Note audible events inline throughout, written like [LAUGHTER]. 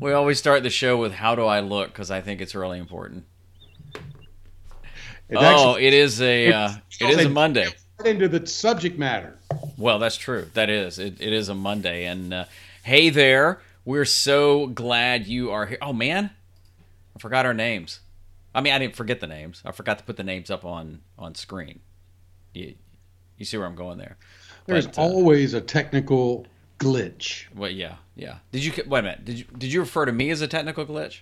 we always start the show with "How do I look?" because I think it's really important. It's oh, actually- it is a uh, it is a Monday. Into the subject matter. Well, that's true. That is it. It is a Monday, and uh, hey there, we're so glad you are here. Oh man, I forgot our names. I mean, I didn't forget the names. I forgot to put the names up on on screen. You you see where I'm going there? There's But, uh, always a technical glitch. Well, yeah, yeah. Did you wait a minute? Did you did you refer to me as a technical glitch?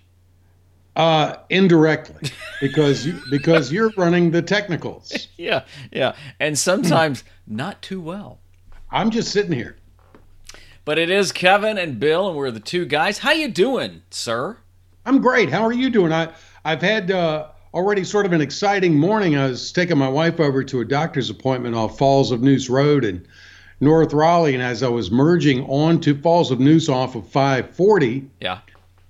Uh, indirectly, because you, [LAUGHS] because you're running the technicals. [LAUGHS] Yeah, yeah. And sometimes not too well. I'm just sitting here. But it is Kevin and Bill, and we're the two guys. How you doing, sir? I'm great. How are you doing? I I've had uh, already sort of an exciting morning. I was taking my wife over to a doctor's appointment off Falls of Neuse Road in North Raleigh, and as I was merging onto Falls of Neuse off of 540, Yeah.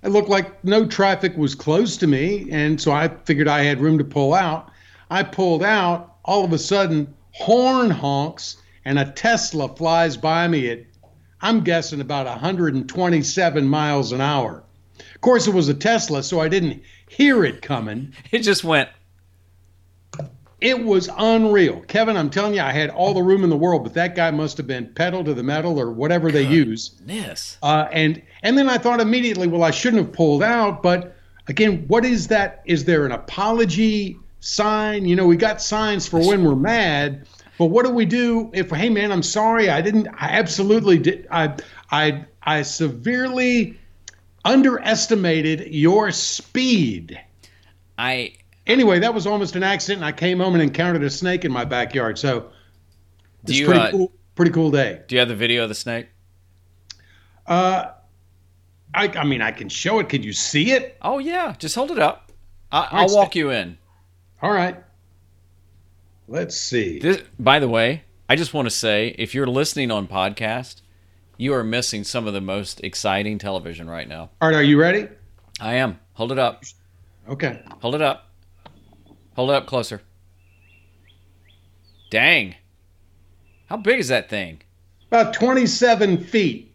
it looked like no traffic was close to me, and so I figured I had room to pull out. I pulled out. All of a sudden, horn honks, and a Tesla flies by me at, I'm guessing, about 127 miles an hour. Of course, it was a Tesla, so I didn't hear it coming. It just went. It was unreal. Kevin, I'm telling you, I had all the room in the world, but that guy must have been pedal to the metal or whatever they use. This. Uh, and and then I thought immediately, well, I shouldn't have pulled out. But again, what is that? Is there an apology sign? You know, we got signs for when we're mad, but what do we do if, hey man, I'm sorry, I didn't, I absolutely did, I I I severely underestimated your speed. I Anyway, that was almost an accident, and I came home and encountered a snake in my backyard. So do it's you pretty uh, cool. Pretty cool day. do you have the video of the snake? Uh, I, I mean, I can show it. Can you see it? Oh yeah, just hold it up. I, I'll so- walk you in. All right. Let's see. This, by the way, I just want to say, if you're listening on podcast, you are missing some of the most exciting television right now. All right, are you ready? I am. Hold it up. Okay. Hold it up. Hold it up closer. Dang. How big is that thing? About 27 feet.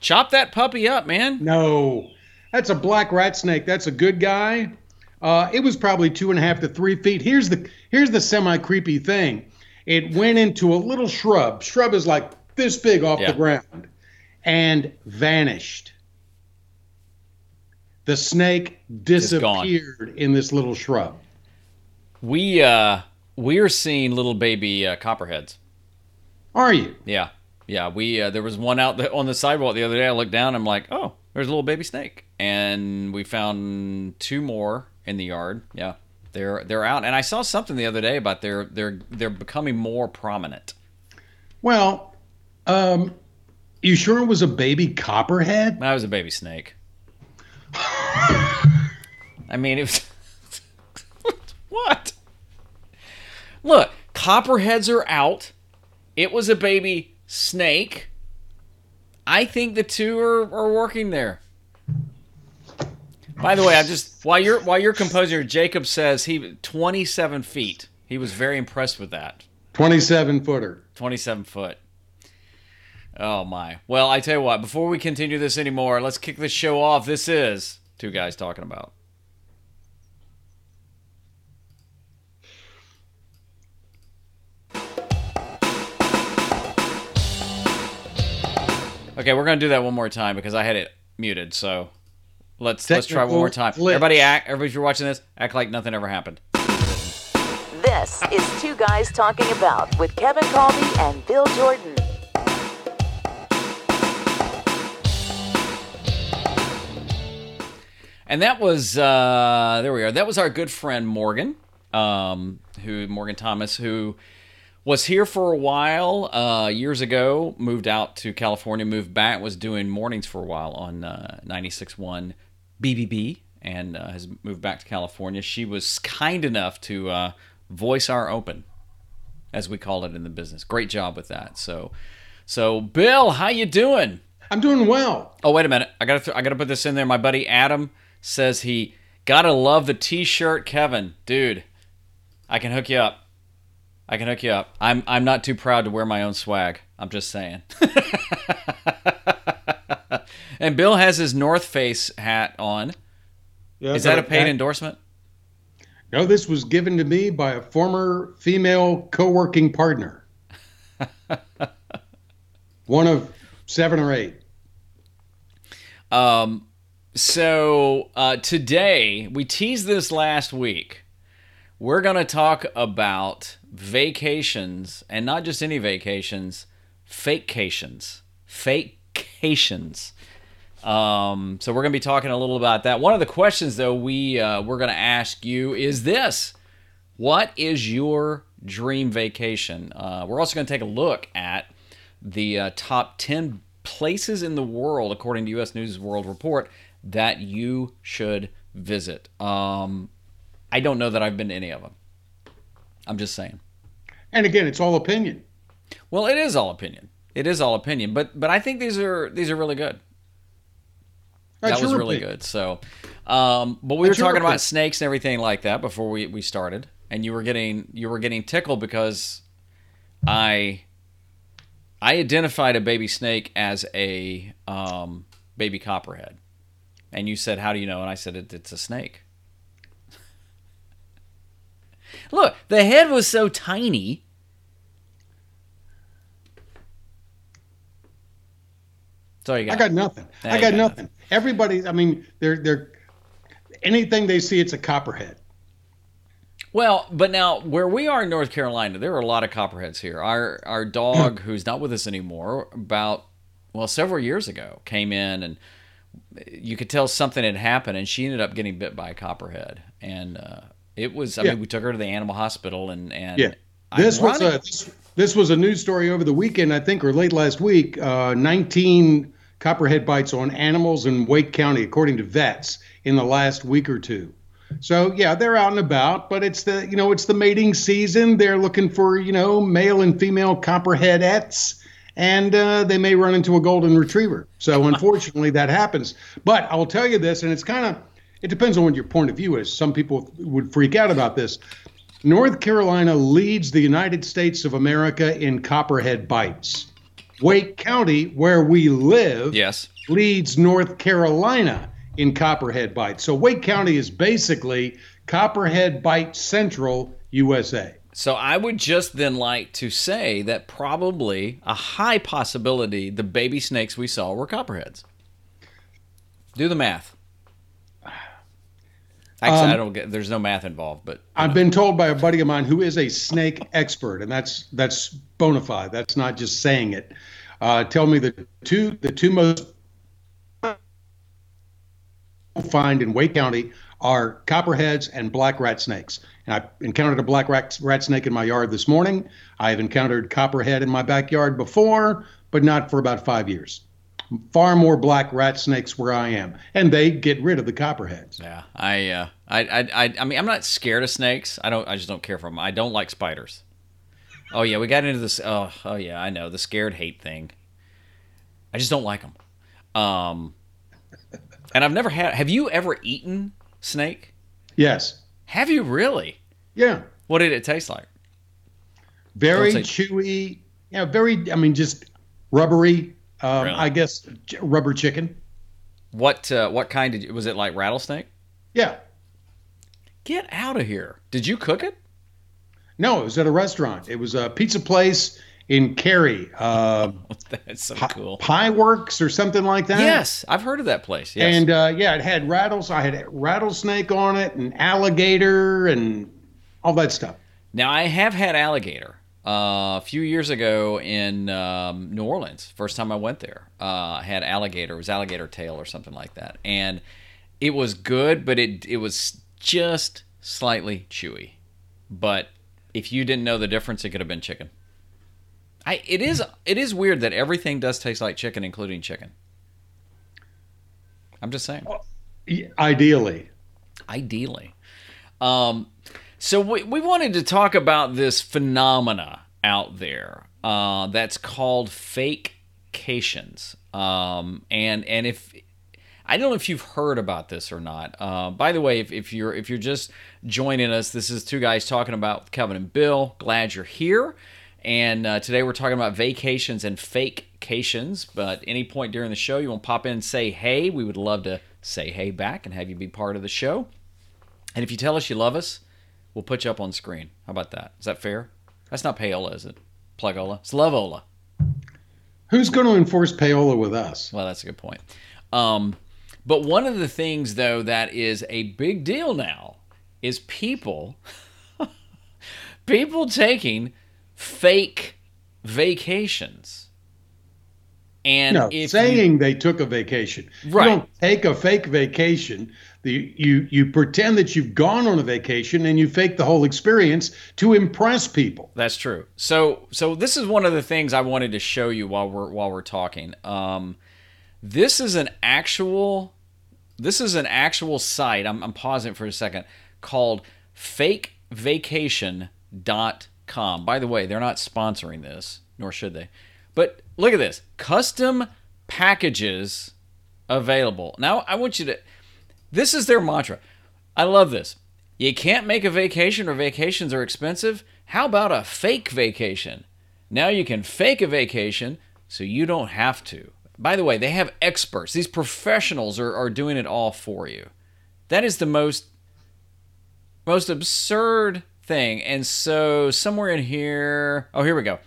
Chop that puppy up, man. No, that's a black rat snake. That's a good guy. Uh, it was probably two and a half to three feet. Here's the here's the semi creepy thing. It went into a little shrub. Shrub is like this big off Yeah. the ground, and vanished. The snake disappeared in this little shrub. We uh we're seeing little baby uh, copperheads. Are you? Yeah, yeah. We uh, there was one out the, on the sidewalk the other day. I looked down. And I'm like, oh, there's a little baby snake, and we found two more in the yard. Yeah, they're they're out. And I saw something the other day about they're they're they're becoming more prominent. Well, um, you sure it was a baby copperhead? That was a baby snake. I mean, it was [LAUGHS] what? Look, copperheads are out. It was a baby snake. I think the two are, are working there. By the way, I just while you're while you're composing, Jacob says he 27 feet. He was very impressed with that. 27 footer. 27 foot. Oh my. Well, I tell you what, before we continue this anymore, let's kick this show off. This is two guys talking about. Okay, we're gonna do that one more time because I had it muted. So let's let's try one more time. Glitch. Everybody act. Everybody, if you're watching this, act like nothing ever happened. This is Two Guys Talking About with Kevin Colby and Bill Jordan. And that was uh, there we are. That was our good friend Morgan, um, who Morgan Thomas, who was here for a while uh, years ago. Moved out to California, moved back, was doing mornings for a while on uh, 96.1 BBB, and uh, has moved back to California. She was kind enough to uh, voice our open, as we call it in the business. Great job with that. So, so Bill, how you doing? I'm doing well. Oh wait a minute! I gotta th- I gotta put this in there. My buddy Adam says he gotta love the T-shirt. Kevin, dude, I can hook you up. I can hook you up. I'm I'm not too proud to wear my own swag. I'm just saying. [LAUGHS] And Bill has his North Face hat on. Yeah, Is that a paid endorsement? No, this was given to me by a former female co-working partner. [LAUGHS] One of seven or eight. Um, so uh, today we teased this last week. We're going to talk about vacations, and not just any vacations, fakecations, fakecations. Um, so we're going to be talking a little about that. One of the questions, though, we uh, we're going to ask you is this: What is your dream vacation? Uh, we're also going to take a look at the uh, top 10 places in the world, according to U.S. News World Report, that you should visit. Um, I don't know that I've been to any of them. I'm just saying. And again, it's all opinion. Well, it is all opinion. It is all opinion, but but I think these are these are really good. That's that was really opinion. good. So, um, but we That's were talking about snakes and everything like that before we, we started, and you were getting you were getting tickled because I I identified a baby snake as a um, baby copperhead, and you said, "How do you know?" And I said, it, "It's a snake." [LAUGHS] Look, the head was so tiny. So you got. I got nothing. I got got nothing. Everybody, I mean, they're they're anything they see, it's a copperhead. Well, but now where we are in North Carolina, there are a lot of copperheads here. Our our dog, [CLEARS THROAT] who's not with us anymore, about well several years ago, came in and you could tell something had happened, and she ended up getting bit by a copperhead, and uh, it was. I Yeah. mean, we took her to the animal hospital, and and Yeah. This was a this, this was a news story over the weekend, I think, or late last week. Uh, 19 copperhead bites on animals in Wake County, according to vets, in the last week or two. So yeah, they're out and about, but it's the you know it's the mating season. They're looking for you know male and female copperheadettes, and uh, they may run into a golden retriever. So [LAUGHS] unfortunately, that happens. But I will tell you this, and it's kind of it depends on what your point of view is. Some people would freak out about this. North Carolina leads the United States of America in copperhead bites. Wake County, where we live, yes. leads North Carolina in copperhead bites. So Wake County is basically copperhead bite central USA. So I would just then like to say that probably a high possibility the baby snakes we saw were copperheads. Do the math. Actually, Um, I don't get. There's no math involved, but I've been told by a buddy of mine who is a snake expert, and that's that's bona fide. That's not just saying it. Uh, tell me the two the two most find in Wake County are copperheads and black rat snakes. And I encountered a black rat, rat snake in my yard this morning. I have encountered copperhead in my backyard before, but not for about five years. Far more black rat snakes where I am, and they get rid of the copperheads. yeah, I, uh, I, I, I, I mean, I'm not scared of snakes. I don't. I just don't care for them. I don't like spiders. Oh yeah, we got into this. Oh, oh yeah, I know the scared hate thing. I just don't like them. Um, and I've never had. Have you ever eaten snake? Yes, Have you really? yeah. What did it taste like? very chewy. Yeah, very. I mean, just rubbery. Um, Really? I guess rubber chicken. What uh, what kind did you, was it like rattlesnake? Yeah. Get out of here! Did you cook it? No, it was at a restaurant. It was a pizza place in Cary, uh, [LAUGHS] That's so cool. Pie Works or something like that. Yes, I've heard of that place. Yes. And uh, yeah, it had rattles. I had rattlesnake on it, and alligator, and all that stuff. now I have had alligator uh, a few years ago in um, New Orleans. First time I went there, uh, I had alligator. It was alligator tail or something like that, and it was good, but it it was just slightly chewy. But if you didn't know the difference, it could have been chicken. I it is it is weird that everything does taste like chicken, including chicken. I'm just saying. Y- Ideally, Ideally. Um, so we, we wanted to talk about this phenomena out there uh, that's called fakecations. Um, and and if I don't know if you've heard about this or not. Uh, by the way, if, if you're if you're just joining us, this is two guys talking about Kevin and Bill. Glad you're here. And uh, today we're talking about vacations and fake vacations, but any point during the show you want to pop in and say hey, we would love to say hey back and have you be part of the show. And if you tell us you love us, we'll put you up on screen. How about that? Is that fair? That's not payola, is it? Plugola. It's loveola. Who's going to enforce payola with us? Well, that's a good point. Um, but one of the things, though, that is a big deal now is people, [LAUGHS] people taking fake vacations. And No, if saying you, they took a vacation. Right. You don't take a fake vacation. The, you you pretend that you've gone on a vacation and you fake the whole experience to impress people. That's true. So so this is one of the things I wanted to show you while we're while we're talking. Um, this is an actual this is an actual site. I'm, I'm pausing for a second called fakevacation.com. By the way, they're not sponsoring this, nor should they. But look at this. Custom packages available. Now I want you to this is their mantra. I love this. You can't make a vacation or vacations are expensive. How about a fake vacation? Now you can fake a vacation so you don't have to. By the way, they have experts. These professionals are, are doing it all for you. That is the most most absurd thing. And so somewhere in here, oh, here we go.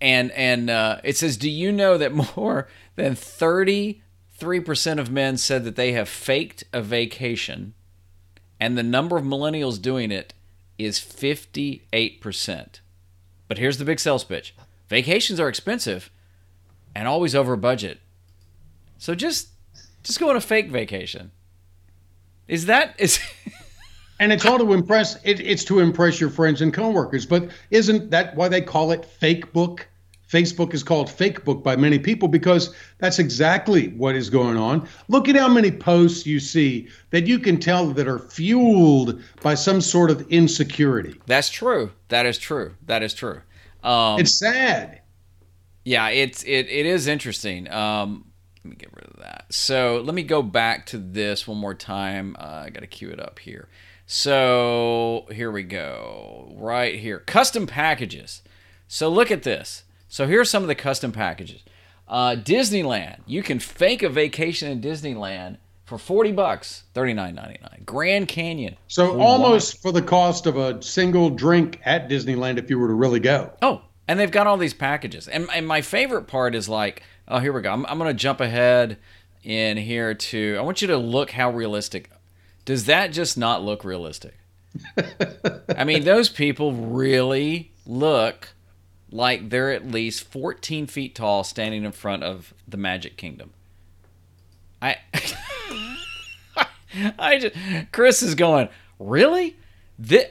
And and uh, it says, do you know that [LAUGHS] more than thirty three percent of men said that they have faked a vacation, and the number of millennials doing it is fifty eight percent. But here's the big sales pitch: vacations are expensive and always over budget. So just just go on a fake vacation. Is that is [LAUGHS] And it's all to impress. It, it's to impress your friends and coworkers. But isn't that why they call it fake book? Facebook is called fake book by many people because that's exactly what is going on. Look at how many posts you see that you can tell that are fueled by some sort of insecurity. that's true? That is true. That is true. Um, It's sad. yeah, it's it it is interesting. Um, let me get rid of that. So let me go back to this one more time. Uh, I got to cue it up here. So here we go. Right here, custom packages. So look at this. So here's some of the custom packages. Uh, Disneyland. You can fake a vacation in Disneyland for forty bucks, thirty nine ninety nine. Grand Canyon. So for almost for the cost of a single drink at Disneyland if you were to really go. Oh, and they've got all these packages. And, and my favorite part is like, oh, here we go. I'm, I'm going to jump ahead in here to, I want you to look how realistic. Does that just not look realistic? I mean, those people really look like they're at least 14 feet tall standing in front of the Magic Kingdom. I. [LAUGHS] I just, Chris is going, really? This,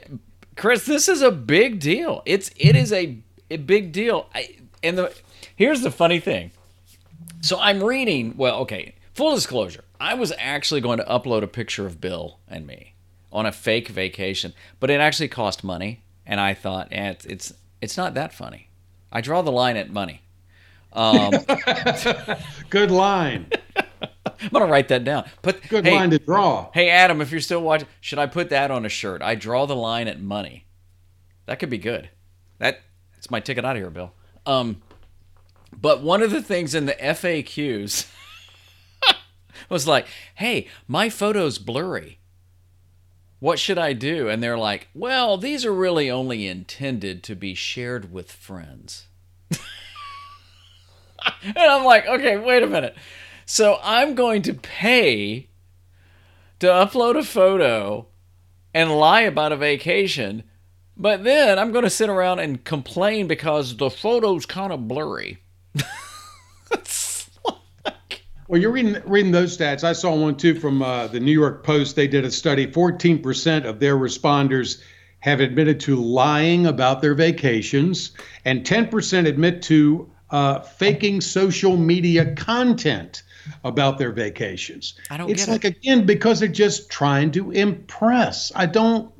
Chris, this is a big deal. It's it is a, a big deal. I, and the here's the funny thing. So I'm reading. Well, okay. Full disclosure, I was actually going to upload a picture of Bill and me on a fake vacation, but it actually cost money, and I thought, eh, it's it's it's not that funny. I draw the line at money. Um, [LAUGHS] Good line. [LAUGHS] I'm gonna write that down. But Good hey, line to draw. Hey Adam, if you're still watching, should I put that on a shirt? I draw the line at money. That could be good. That that's my ticket out of here, Bill. Um, but one of the things in the FAQs [LAUGHS] [LAUGHS] was like, "Hey, my photo's blurry. What should I do?" And they're like, "Well, these are really only intended to be shared with friends." [LAUGHS] and I'm like, "Okay, wait a minute." So I'm going to pay to upload a photo and lie about a vacation, but then I'm going to sit around and complain because the photo's kind of blurry. It's like- Well, you're reading reading those stats. I saw one too from uh, the New York Post. They did a study. 14% of their responders have admitted to lying about their vacations, and 10% admit to uh, faking social media content about their vacations. I don't It's get it. It's like again because they're just trying to impress. I don't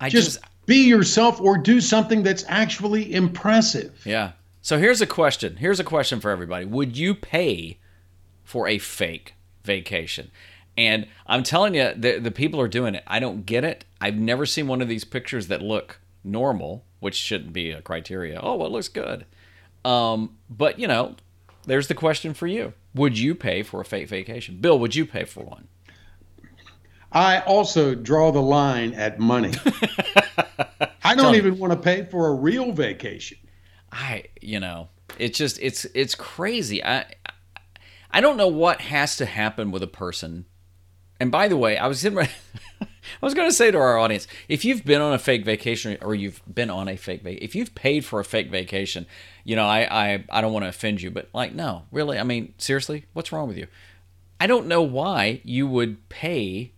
I just, just, be yourself or do something that's actually impressive. yeah. So here's a question. Here's a question for everybody. Would you pay for a fake vacation? And I'm telling you, the, the people are doing it. I don't get it. I've never seen one of these pictures that look normal, which shouldn't be a criteria. Oh, well, it looks good. Um, but you know, there's the question for you: Would you pay for a fake vacation? Bill, would you pay for one? I also draw the line at money. [LAUGHS] I don't even want to pay for a real vacation. I, you know, it's just it's it's crazy. I I don't know what has to happen with a person. And by the way, I was in my, [LAUGHS] I was going to say to our audience, if you've been on a fake vacation or you've been on a fake vacation, if you've paid for a fake vacation, you know, I I I don't want to offend you, but like no, really, I mean, seriously, what's wrong with you? I don't know why you would pay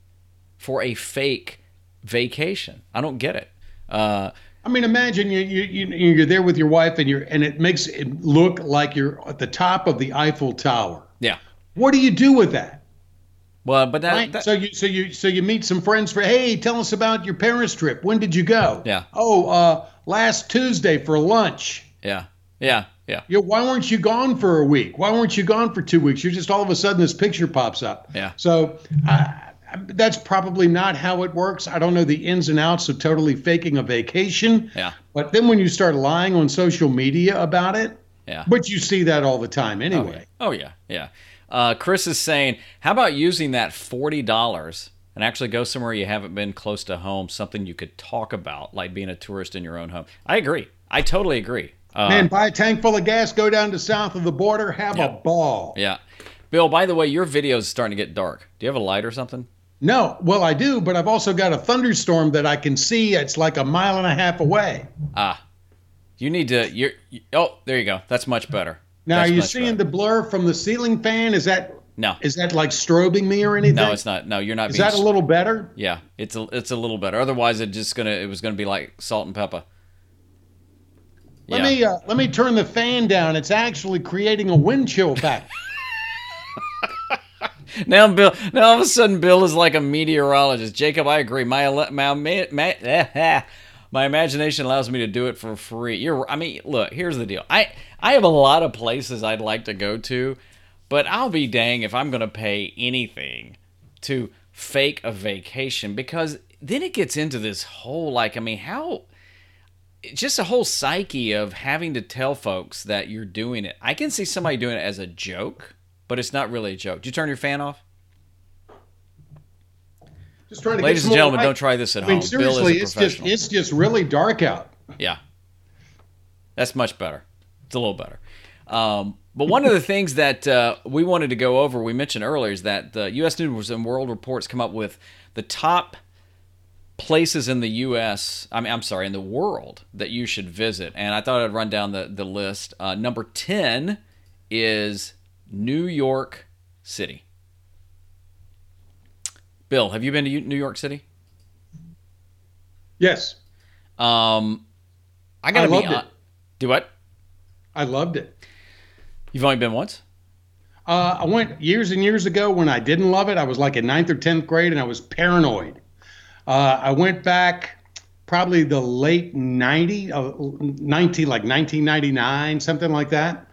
for a fake vacation. I don't get it. Uh, I mean, imagine you, you you you're there with your wife and you're and it makes it look like you're at the top of the Eiffel Tower. Yeah. What do you do with that? Well, but that, Right? that so you so you so you meet some friends for hey, tell us about your parents' trip. When did you go? Yeah. Oh, uh, last Tuesday for lunch. yeah, yeah, yeah, You why weren't you gone for a week? Why weren't you gone for two weeks? You're just all of a sudden this picture pops up. Yeah. So uh, that's probably not how it works. I don't know the ins and outs of totally faking a vacation. yeah, But then when you start lying on social media about it, yeah. but you see that all the time anyway. Oh yeah, yeah. Uh, Chris is saying, how about using that forty dollars and actually go somewhere you haven't been close to home, something you could talk about, like being a tourist in your own home. I agree. I totally agree. Uh, Man, buy a tank full of gas, go down to south of the border, have Yeah. a ball. yeah. Bill, by the way, your video is starting to get dark. Do you have a light or something? No, well, I do, but I've also got a thunderstorm that I can see. It's like a mile and a half away. Ah, you need to. You're. You, oh, there you go. That's much better. Now, That's are you seeing better. the blur from the ceiling fan? Is that No, is that like strobing me or anything? no, it's not. No, you're not. Is that a little better? Yeah, it's a it's a little better. Otherwise, it just gonna it was gonna be like salt and pepper. Let me uh, let me turn the fan down. It's actually creating a wind chill effect. [LAUGHS] Now Bill, now all of a sudden Bill is like a meteorologist. Jacob, I agree. My my my, my, [LAUGHS] my imagination allows me to do it for free. You're, I mean, look, here's the deal. I I have a lot of places I'd like to go to, but I'll be dang if I'm going to pay anything to fake a vacation because then it gets into this whole like, I mean, how just a whole psyche of having to tell folks that you're doing it. I can see somebody doing it as a joke, but it's not really a joke. Did you turn your fan off? Just trying to Ladies and gentlemen, light. don't try this at I mean, home. Bill seriously, it's just it's just really dark out. yeah, that's much better. It's a little better. Um, but one of the things that uh, we wanted to go over, we mentioned earlier, is that the U.S. News and World Reports come up with the top places in the U.S. I mean, I'm sorry, in the world that you should visit. And I thought I'd run down the the list. Uh, number ten is New York City. Bill, have you been to New York City? Yes, Um, I gotta I be loved hon- it. Do what? I loved it. You've only been once? Uh, I went years and years ago when I didn't love it. I was like in ninth or tenth grade, and I was paranoid. Uh, I went back probably the late 90, uh, 19, like 1999, something like that.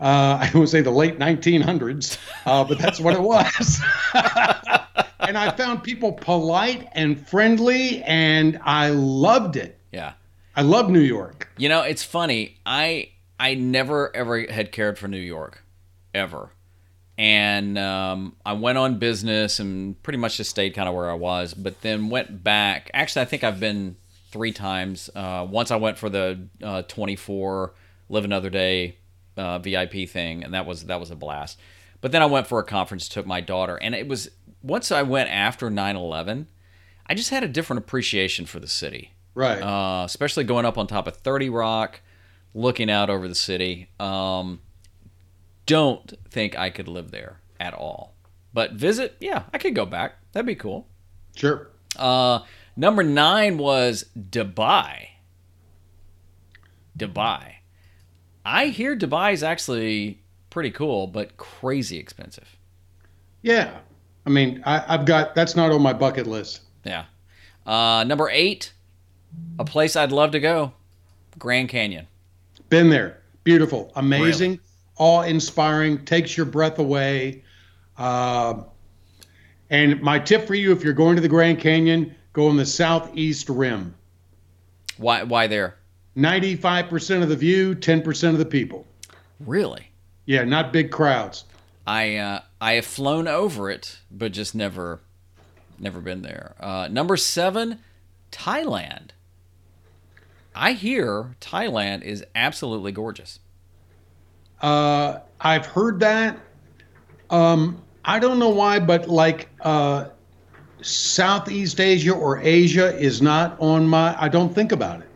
Uh, [LAUGHS] I would say the late 1900s, uh, but that's what it was. [LAUGHS] and I found people polite and friendly, and I loved it. Yeah. I love New York. You know, it's funny. I I never ever had cared for New York, ever. And um, I went on business and pretty much just stayed kind of where I was, but then went back. Actually, I think I've been three times. Uh, once I went for the uh, 24 Live Another Day uh, VIP thing, and that was that was a blast. But then I went for a conference, took my daughter, and it was once I went after 9/11, I just had a different appreciation for the city Right. uh, especially going up on top of 30 Rock, looking out over the city. Um, don't think I could live there at all. But visit, yeah, I could go back. That'd be cool. sure. Uh, number nine was Dubai. Dubai. I hear Dubai is actually pretty cool, but crazy expensive. Yeah. I mean, I, I've got that's not on my bucket list. Yeah. Uh, number eight, a place I'd love to go, Grand Canyon. Been there. Beautiful. Amazing. Awe inspiring. Takes your breath away. Um and my tip for you if you're going to the Grand Canyon, go on the southeast rim. Why? Why there? 95% of the view, 10% of the people. Really? Yeah, not big crowds. I uh, I have flown over it, but just never never been there. Uh, number seven, Thailand. I hear Thailand is absolutely gorgeous. Uh, I've heard that. Um, I don't know why, but like uh, Southeast Asia or Asia is not on my. I don't think about it.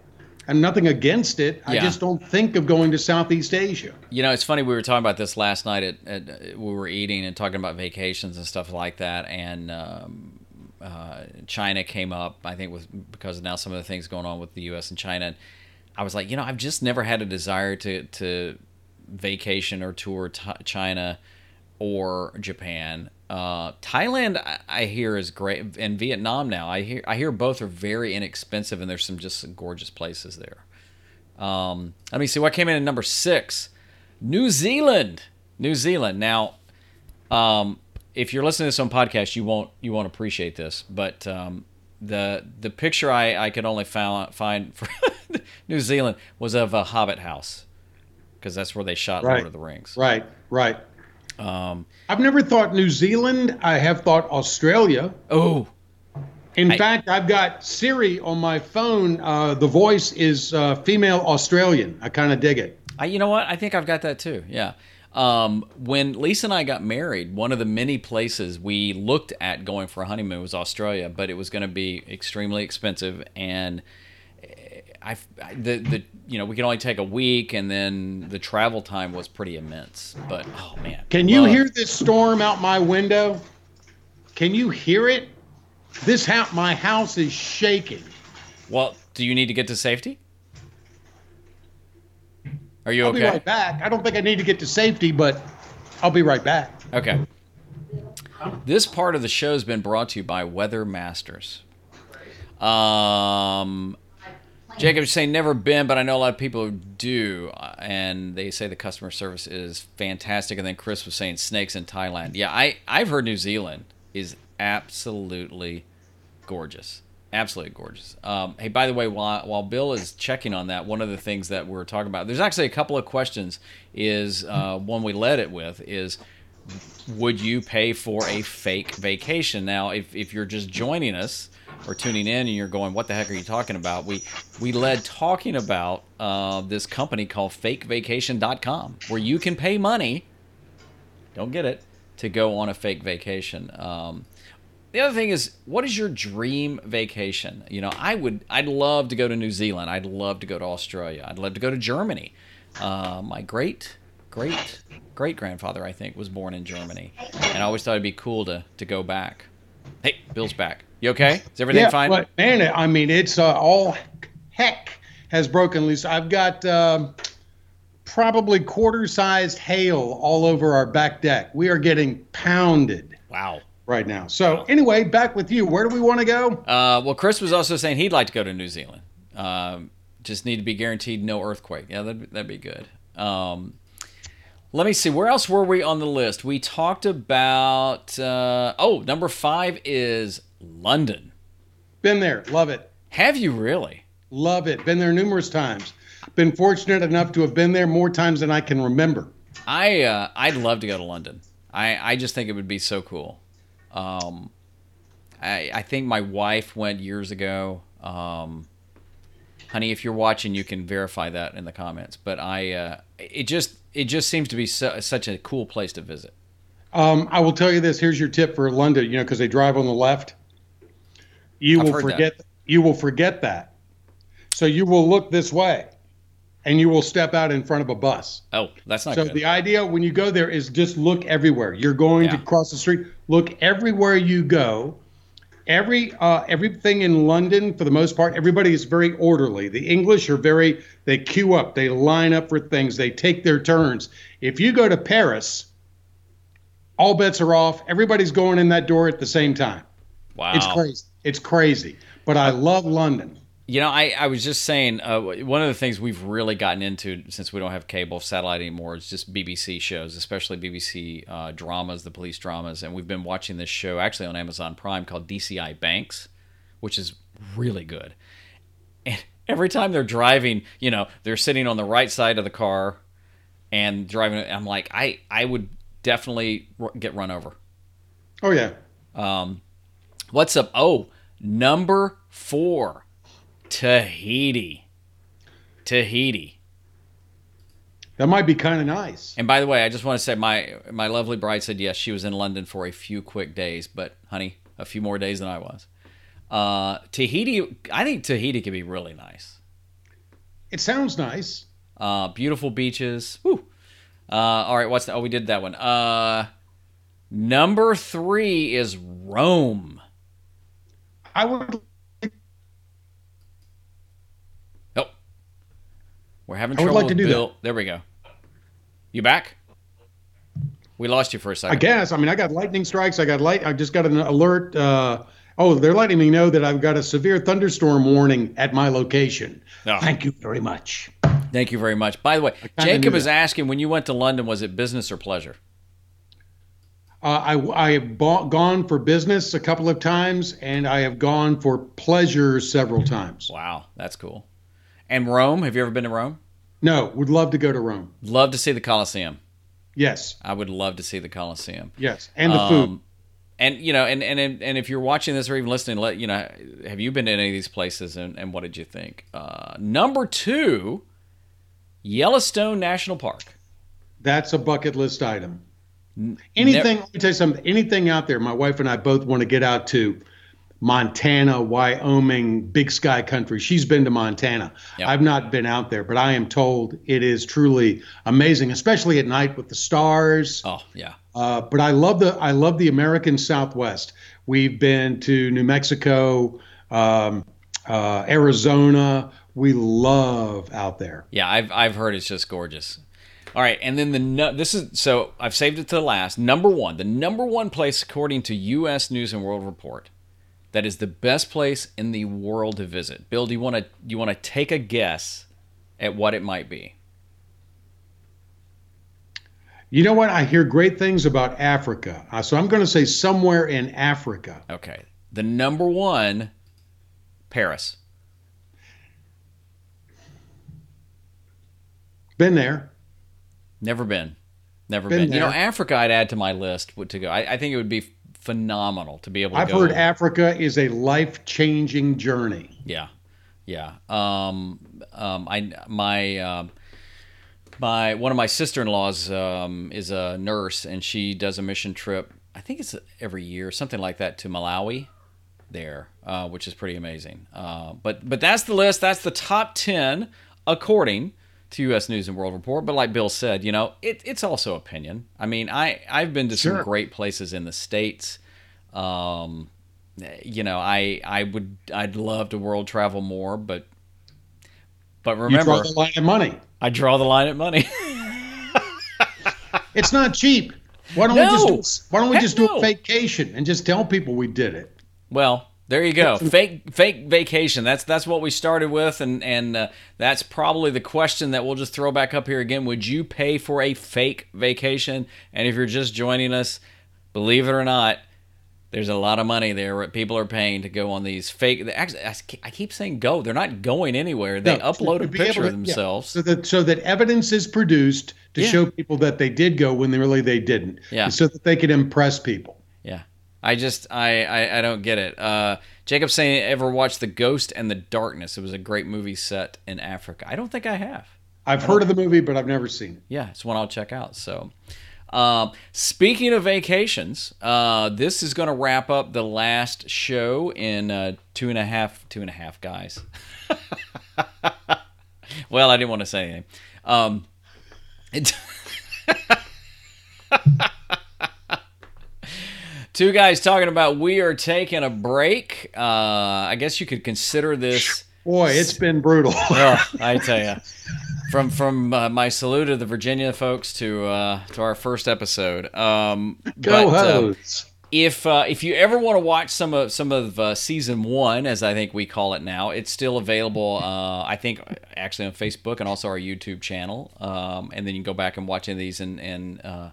And nothing against it. I just don't think of going to Southeast Asia. You know, it's funny. We were talking about this last night. At, at we were eating and talking about vacations and stuff like that, and um, uh, China came up. I think was because of now some of the things going on with the U.S. and China. And I was like, you know, I've just never had a desire to to vacation or tour t- China or Japan. Uh, Thailand, I, I hear is great, and Vietnam now. I hear I hear both are very inexpensive, and there's some just gorgeous places there. Um, let me see what came in at number six. New Zealand. New Zealand. Now, um, if you're listening to this on podcast, you won't you won't appreciate this, but um, the the picture I, I could only found, find for [LAUGHS] New Zealand was of a Hobbit house because that's where they shot Right. Lord of the Rings. Right, right. Um, I've never thought New Zealand. I have thought Australia. oh, In I- fact, I've got Siri on my phone. Uh, the voice is uh, female Australian. I kind of dig it. I, you know what? I think I've got that too. Yeah. Um, when Lisa and I got married, one of the many places we looked at going for a honeymoon was Australia, but it was going to be extremely expensive, and eh, I, I- the the you know we could only take a week, and then the travel time was pretty immense. But oh man, Can you love- hear this storm out my window? Can you hear it? This house, my house is shaking. Well, do you need to get to safety? Are you I'll okay? be right back. I don't think I need to get to safety, but I'll be right back. Okay. This part of the show has been brought to you by Weather Masters. Um, Jacob's saying never been, but I know a lot of people do, uh, and they say the customer service is fantastic. And then Chris was saying snakes in Thailand. Yeah, I I've heard New Zealand is absolutely gorgeous, absolutely gorgeous. Um, hey, by the way, while while Bill is checking on that, one of the things that we're talking about, there's actually a couple of questions. Is uh, one we led it with is would you pay for a fake vacation? Now, if, if you're just joining us or tuning in and you're going, what the heck are you talking about? We we led talking about uh, this company called FakeVacation.com, where you can pay money, don't get it, to go on a fake vacation. Um, the other thing is, what is your dream vacation? You know, I would, I'd love to go to New Zealand. I'd love to go to Australia. I'd love to go to Germany. Uh, my great, great, great grandfather, I think, was born in Germany, and I always thought it'd be cool to to go back. Hey, Bill's back. You okay? Is everything yeah, fine? but man, I mean, it's uh, all heck has broken loose. I've got um, probably quarter-sized hail all over our back deck. We are getting pounded Wow. right now. So anyway, back with you. Where do we want to go? Uh, well, Chris was also saying he'd like to go to New Zealand. Um, just need to be guaranteed no earthquake. Yeah, that'd, that'd be good. Um, let me see. Where else were we on the list? We talked about. Uh, oh, number five is London. Been there, love it. Have you really? Love it. Been there numerous times. Been fortunate enough to have been there more times than I can remember. I uh, I'd love to go to London. I, I just think it would be so cool. Um, I I think my wife went years ago. Um, honey, if you're watching, you can verify that in the comments. But I uh, it just it just seems to be so, such a cool place to visit. Um, I will tell you this. Here's your tip for London. You know, because they drive on the left. You I've will heard that. forget. You will forget that. So you will look this way, and you will step out in front of a bus. Oh, that's not So good. the idea when you go there is just look everywhere. You're going Yeah. to cross the street. Look everywhere you go. Every uh, everything in London, for the most part, everybody is very orderly. The English are very. They queue up. They line up for things. They take their turns. If you go to Paris, all bets are off. Everybody's going in that door at the same time. wow, It's crazy. It's crazy. But I love London. You know, I, I was just saying, uh, one of the things we've really gotten into since we don't have cable satellite anymore is just BBC shows, especially BBC uh, dramas, the police dramas. And we've been watching this show actually on Amazon Prime called DCI Banks, which is really good. And every time they're driving, you know, they're sitting on the right side of the car and driving. I'm like, I I would definitely r- get run over. Oh yeah. What's up? Oh, number four, Tahiti. Tahiti. That might be kind of nice. And by the way, I just want to say my my lovely bride said yes, she was in London for a few quick days, but honey, a few more days than I was. Uh, Tahiti, I think Tahiti could be really nice. It sounds nice. Uh, beautiful beaches. Woo. Uh, all right, what's the, oh we did that one. Uh, number three is Rome. I would. Oh, we're having I would trouble like to do Bill. There we go. You back? We lost you for a second. I guess. I mean, I got lightning strikes. I got light. I just got an alert. Uh, oh, they're letting me know that I've got a severe thunderstorm warning at my location. Oh. Thank you very much. Thank you very much. By the way, Jacob is asking when you went to London, was it business or pleasure? Uh, I, I have bought, gone for business a couple of times, and I have gone for pleasure several times. Wow, that's cool. And Rome, have you ever been to Rome? No, would love to go to Rome. Love to see the Colosseum. Yes, I would love to see the Colosseum. yes, and the food. Um, and you know, and and and if you're watching this or even listening, let you know, have you been to any of these places and, and what did you think? Uh, number two, Yellowstone National Park. That's a bucket list item. Anything, let me tell you something, anything out there, my wife and I both want to get out to Montana, Wyoming, big sky country. She's been to Montana. Yep. I've not been out there, but I am told it is truly amazing, especially at night with the stars. Oh yeah, Uh, but I love the I love the American Southwest. We've been to New Mexico, um, uh, Arizona. We love out there. yeah. I've I've heard it's just gorgeous. All right, and then the this is so I've saved it to the last. Number one, the number one place according to U.S. News and World Report that is the best place in the world to visit. Bill, do you want to you want to take a guess at what it might be? You know what? I hear great things about Africa, uh, so I'm going to say somewhere in Africa. Okay. The number one, Paris. Been there. Never been. Never Been been. You know. Africa I'd add to my list to go. I, I think it would be phenomenal to be able to I've go. heard Africa is a life changing journey. Yeah. Yeah. Um, um, I, my, um, my, one of my sister-in-laws, um, is a nurse and she does a mission trip. I think it's every year, something like that to Malawi there, uh, which is pretty amazing. Uh, but, but that's the list. That's the top 10 according to U.S. News and World Report. But like Bill said, you know, it, it's also opinion. I mean, I, I've been to some great places in the States. Um, you know, I I would I'd love to world travel more, but but You remember, draw the line of money. I draw the line at money. [LAUGHS] It's not cheap. Why don't No. we just do, why don't we Heck just do no. a vacation and just tell people we did it? well, there you go. Fake fake vacation. That's that's what we started with, and and uh, that's probably the question that we'll just throw back up here again. Would you pay for a fake vacation? And if you're just joining us, believe it or not. There's a lot of money there. What people are paying to go on these fake. Actually, I keep saying go. They're not going anywhere. They No, upload to a picture able of to- yeah, themselves. so that so that evidence is produced to Yeah. show people that they did go when they really they didn't. Yeah. So that they could impress people. I just I, I, I don't get it. Uh, Jacob saying ever watched The Ghost and the Darkness? It was a great movie set in Africa. I don't think I have. I've heard of the movie, but I've never seen it. Yeah, it's one I'll check out. So, um, speaking of vacations, uh, this is going to wrap up the last show in uh, two and a half two and a half guys. [LAUGHS] well, I didn't want to say anything. Um, it- [LAUGHS] [LAUGHS] Two guys talking about we are taking a break. Uh, I guess you could consider this. Boy, it's been brutal. [LAUGHS] Oh, [LAUGHS] I tell you, from from uh, my salute to the Virginia folks to uh, to our first episode. Um, Go but, hoes. if uh, if you ever want to watch some of some of uh, season one, as I think we call it now, it's still available. Uh, I think actually on Facebook and also our YouTube channel. Um, and then you can go back and watch any of these and and uh,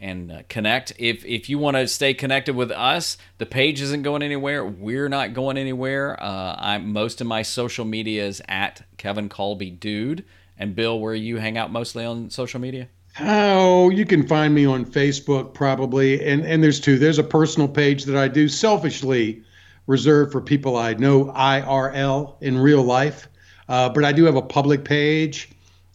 and uh, connect. If if you want to stay connected with us, the page isn't going anywhere. We're not going anywhere. Uh, I'm most of my social media is at Kevin Colby Dude. And Bill, where you hang out mostly on social media? Oh, you can find me on Facebook probably, and and there's two. There's a personal page that I do selfishly reserved for people I know IRL in real life, uh, but I do have a public page.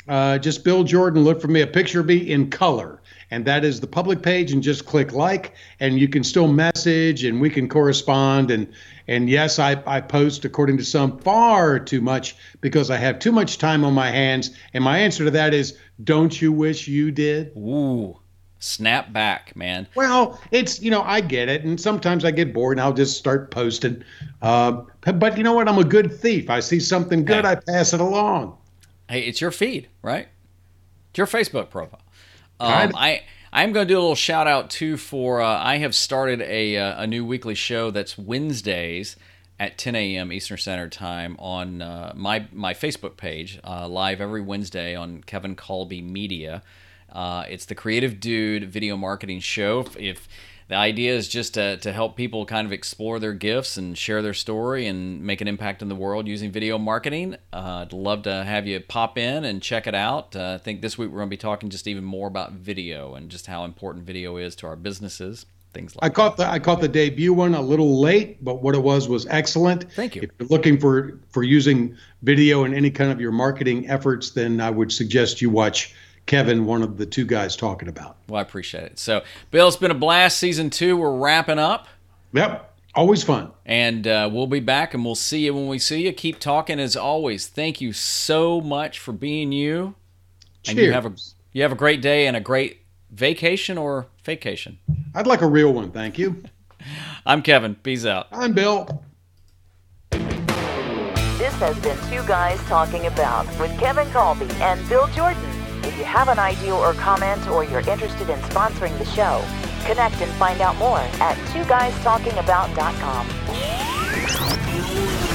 Uh, just Bill Jordan, look for me a picture of me in color, and that is the public page. And just click like, and you can still message, and we can correspond. And and yes, I, I post according to some far too much because I have too much time on my hands. And my answer to that is don't you wish you did? Ooh, snap back, man. Well, it's, you know, I get it. And sometimes I get bored and I'll just start posting. Uh, but you know what? I'm a good thief. I see something good, I pass it along. Hey, it's your feed, right? It's your Facebook profile. Um, I. I'm going to do a little shout out too for uh, I have started a, uh, a new weekly show that's Wednesdays at 10 a.m. Eastern Standard Time on uh, my my Facebook page, uh, live every Wednesday on Kevin Colby Media. Uh, it's the Creative Dude Video Marketing Show. If, if the idea is just to, to help people kind of explore their gifts and share their story and make an impact in the world using video marketing. Uh, I'd love to have you pop in and check it out. Uh, I think this week we're going to be talking just even more about video and just how important video is to our businesses. Things like I caught the I caught the debut one a little late, but what it was was excellent. Thank you. If you're looking for for using video in any kind of your marketing efforts, then I would suggest you watch Kevin, one of the two guys talking about. Well, I appreciate it. So, Bill, it's been a blast. Season two, we're wrapping up. Yep. Always fun. And uh, we'll be back and we'll see you when we see you. Keep talking as always. Thank you so much for being you. Cheers. And you have a you have a great day and a great vacation or vacation. I'd like a real one, thank you. [LAUGHS] I'm Kevin. Peace out. I'm Bill. This has been Two Guys Talking About with Kevin Colby and Bill Jordan. You have an idea or comment or you're interested in sponsoring the show, connect and find out more at twoguystalkingabout.com.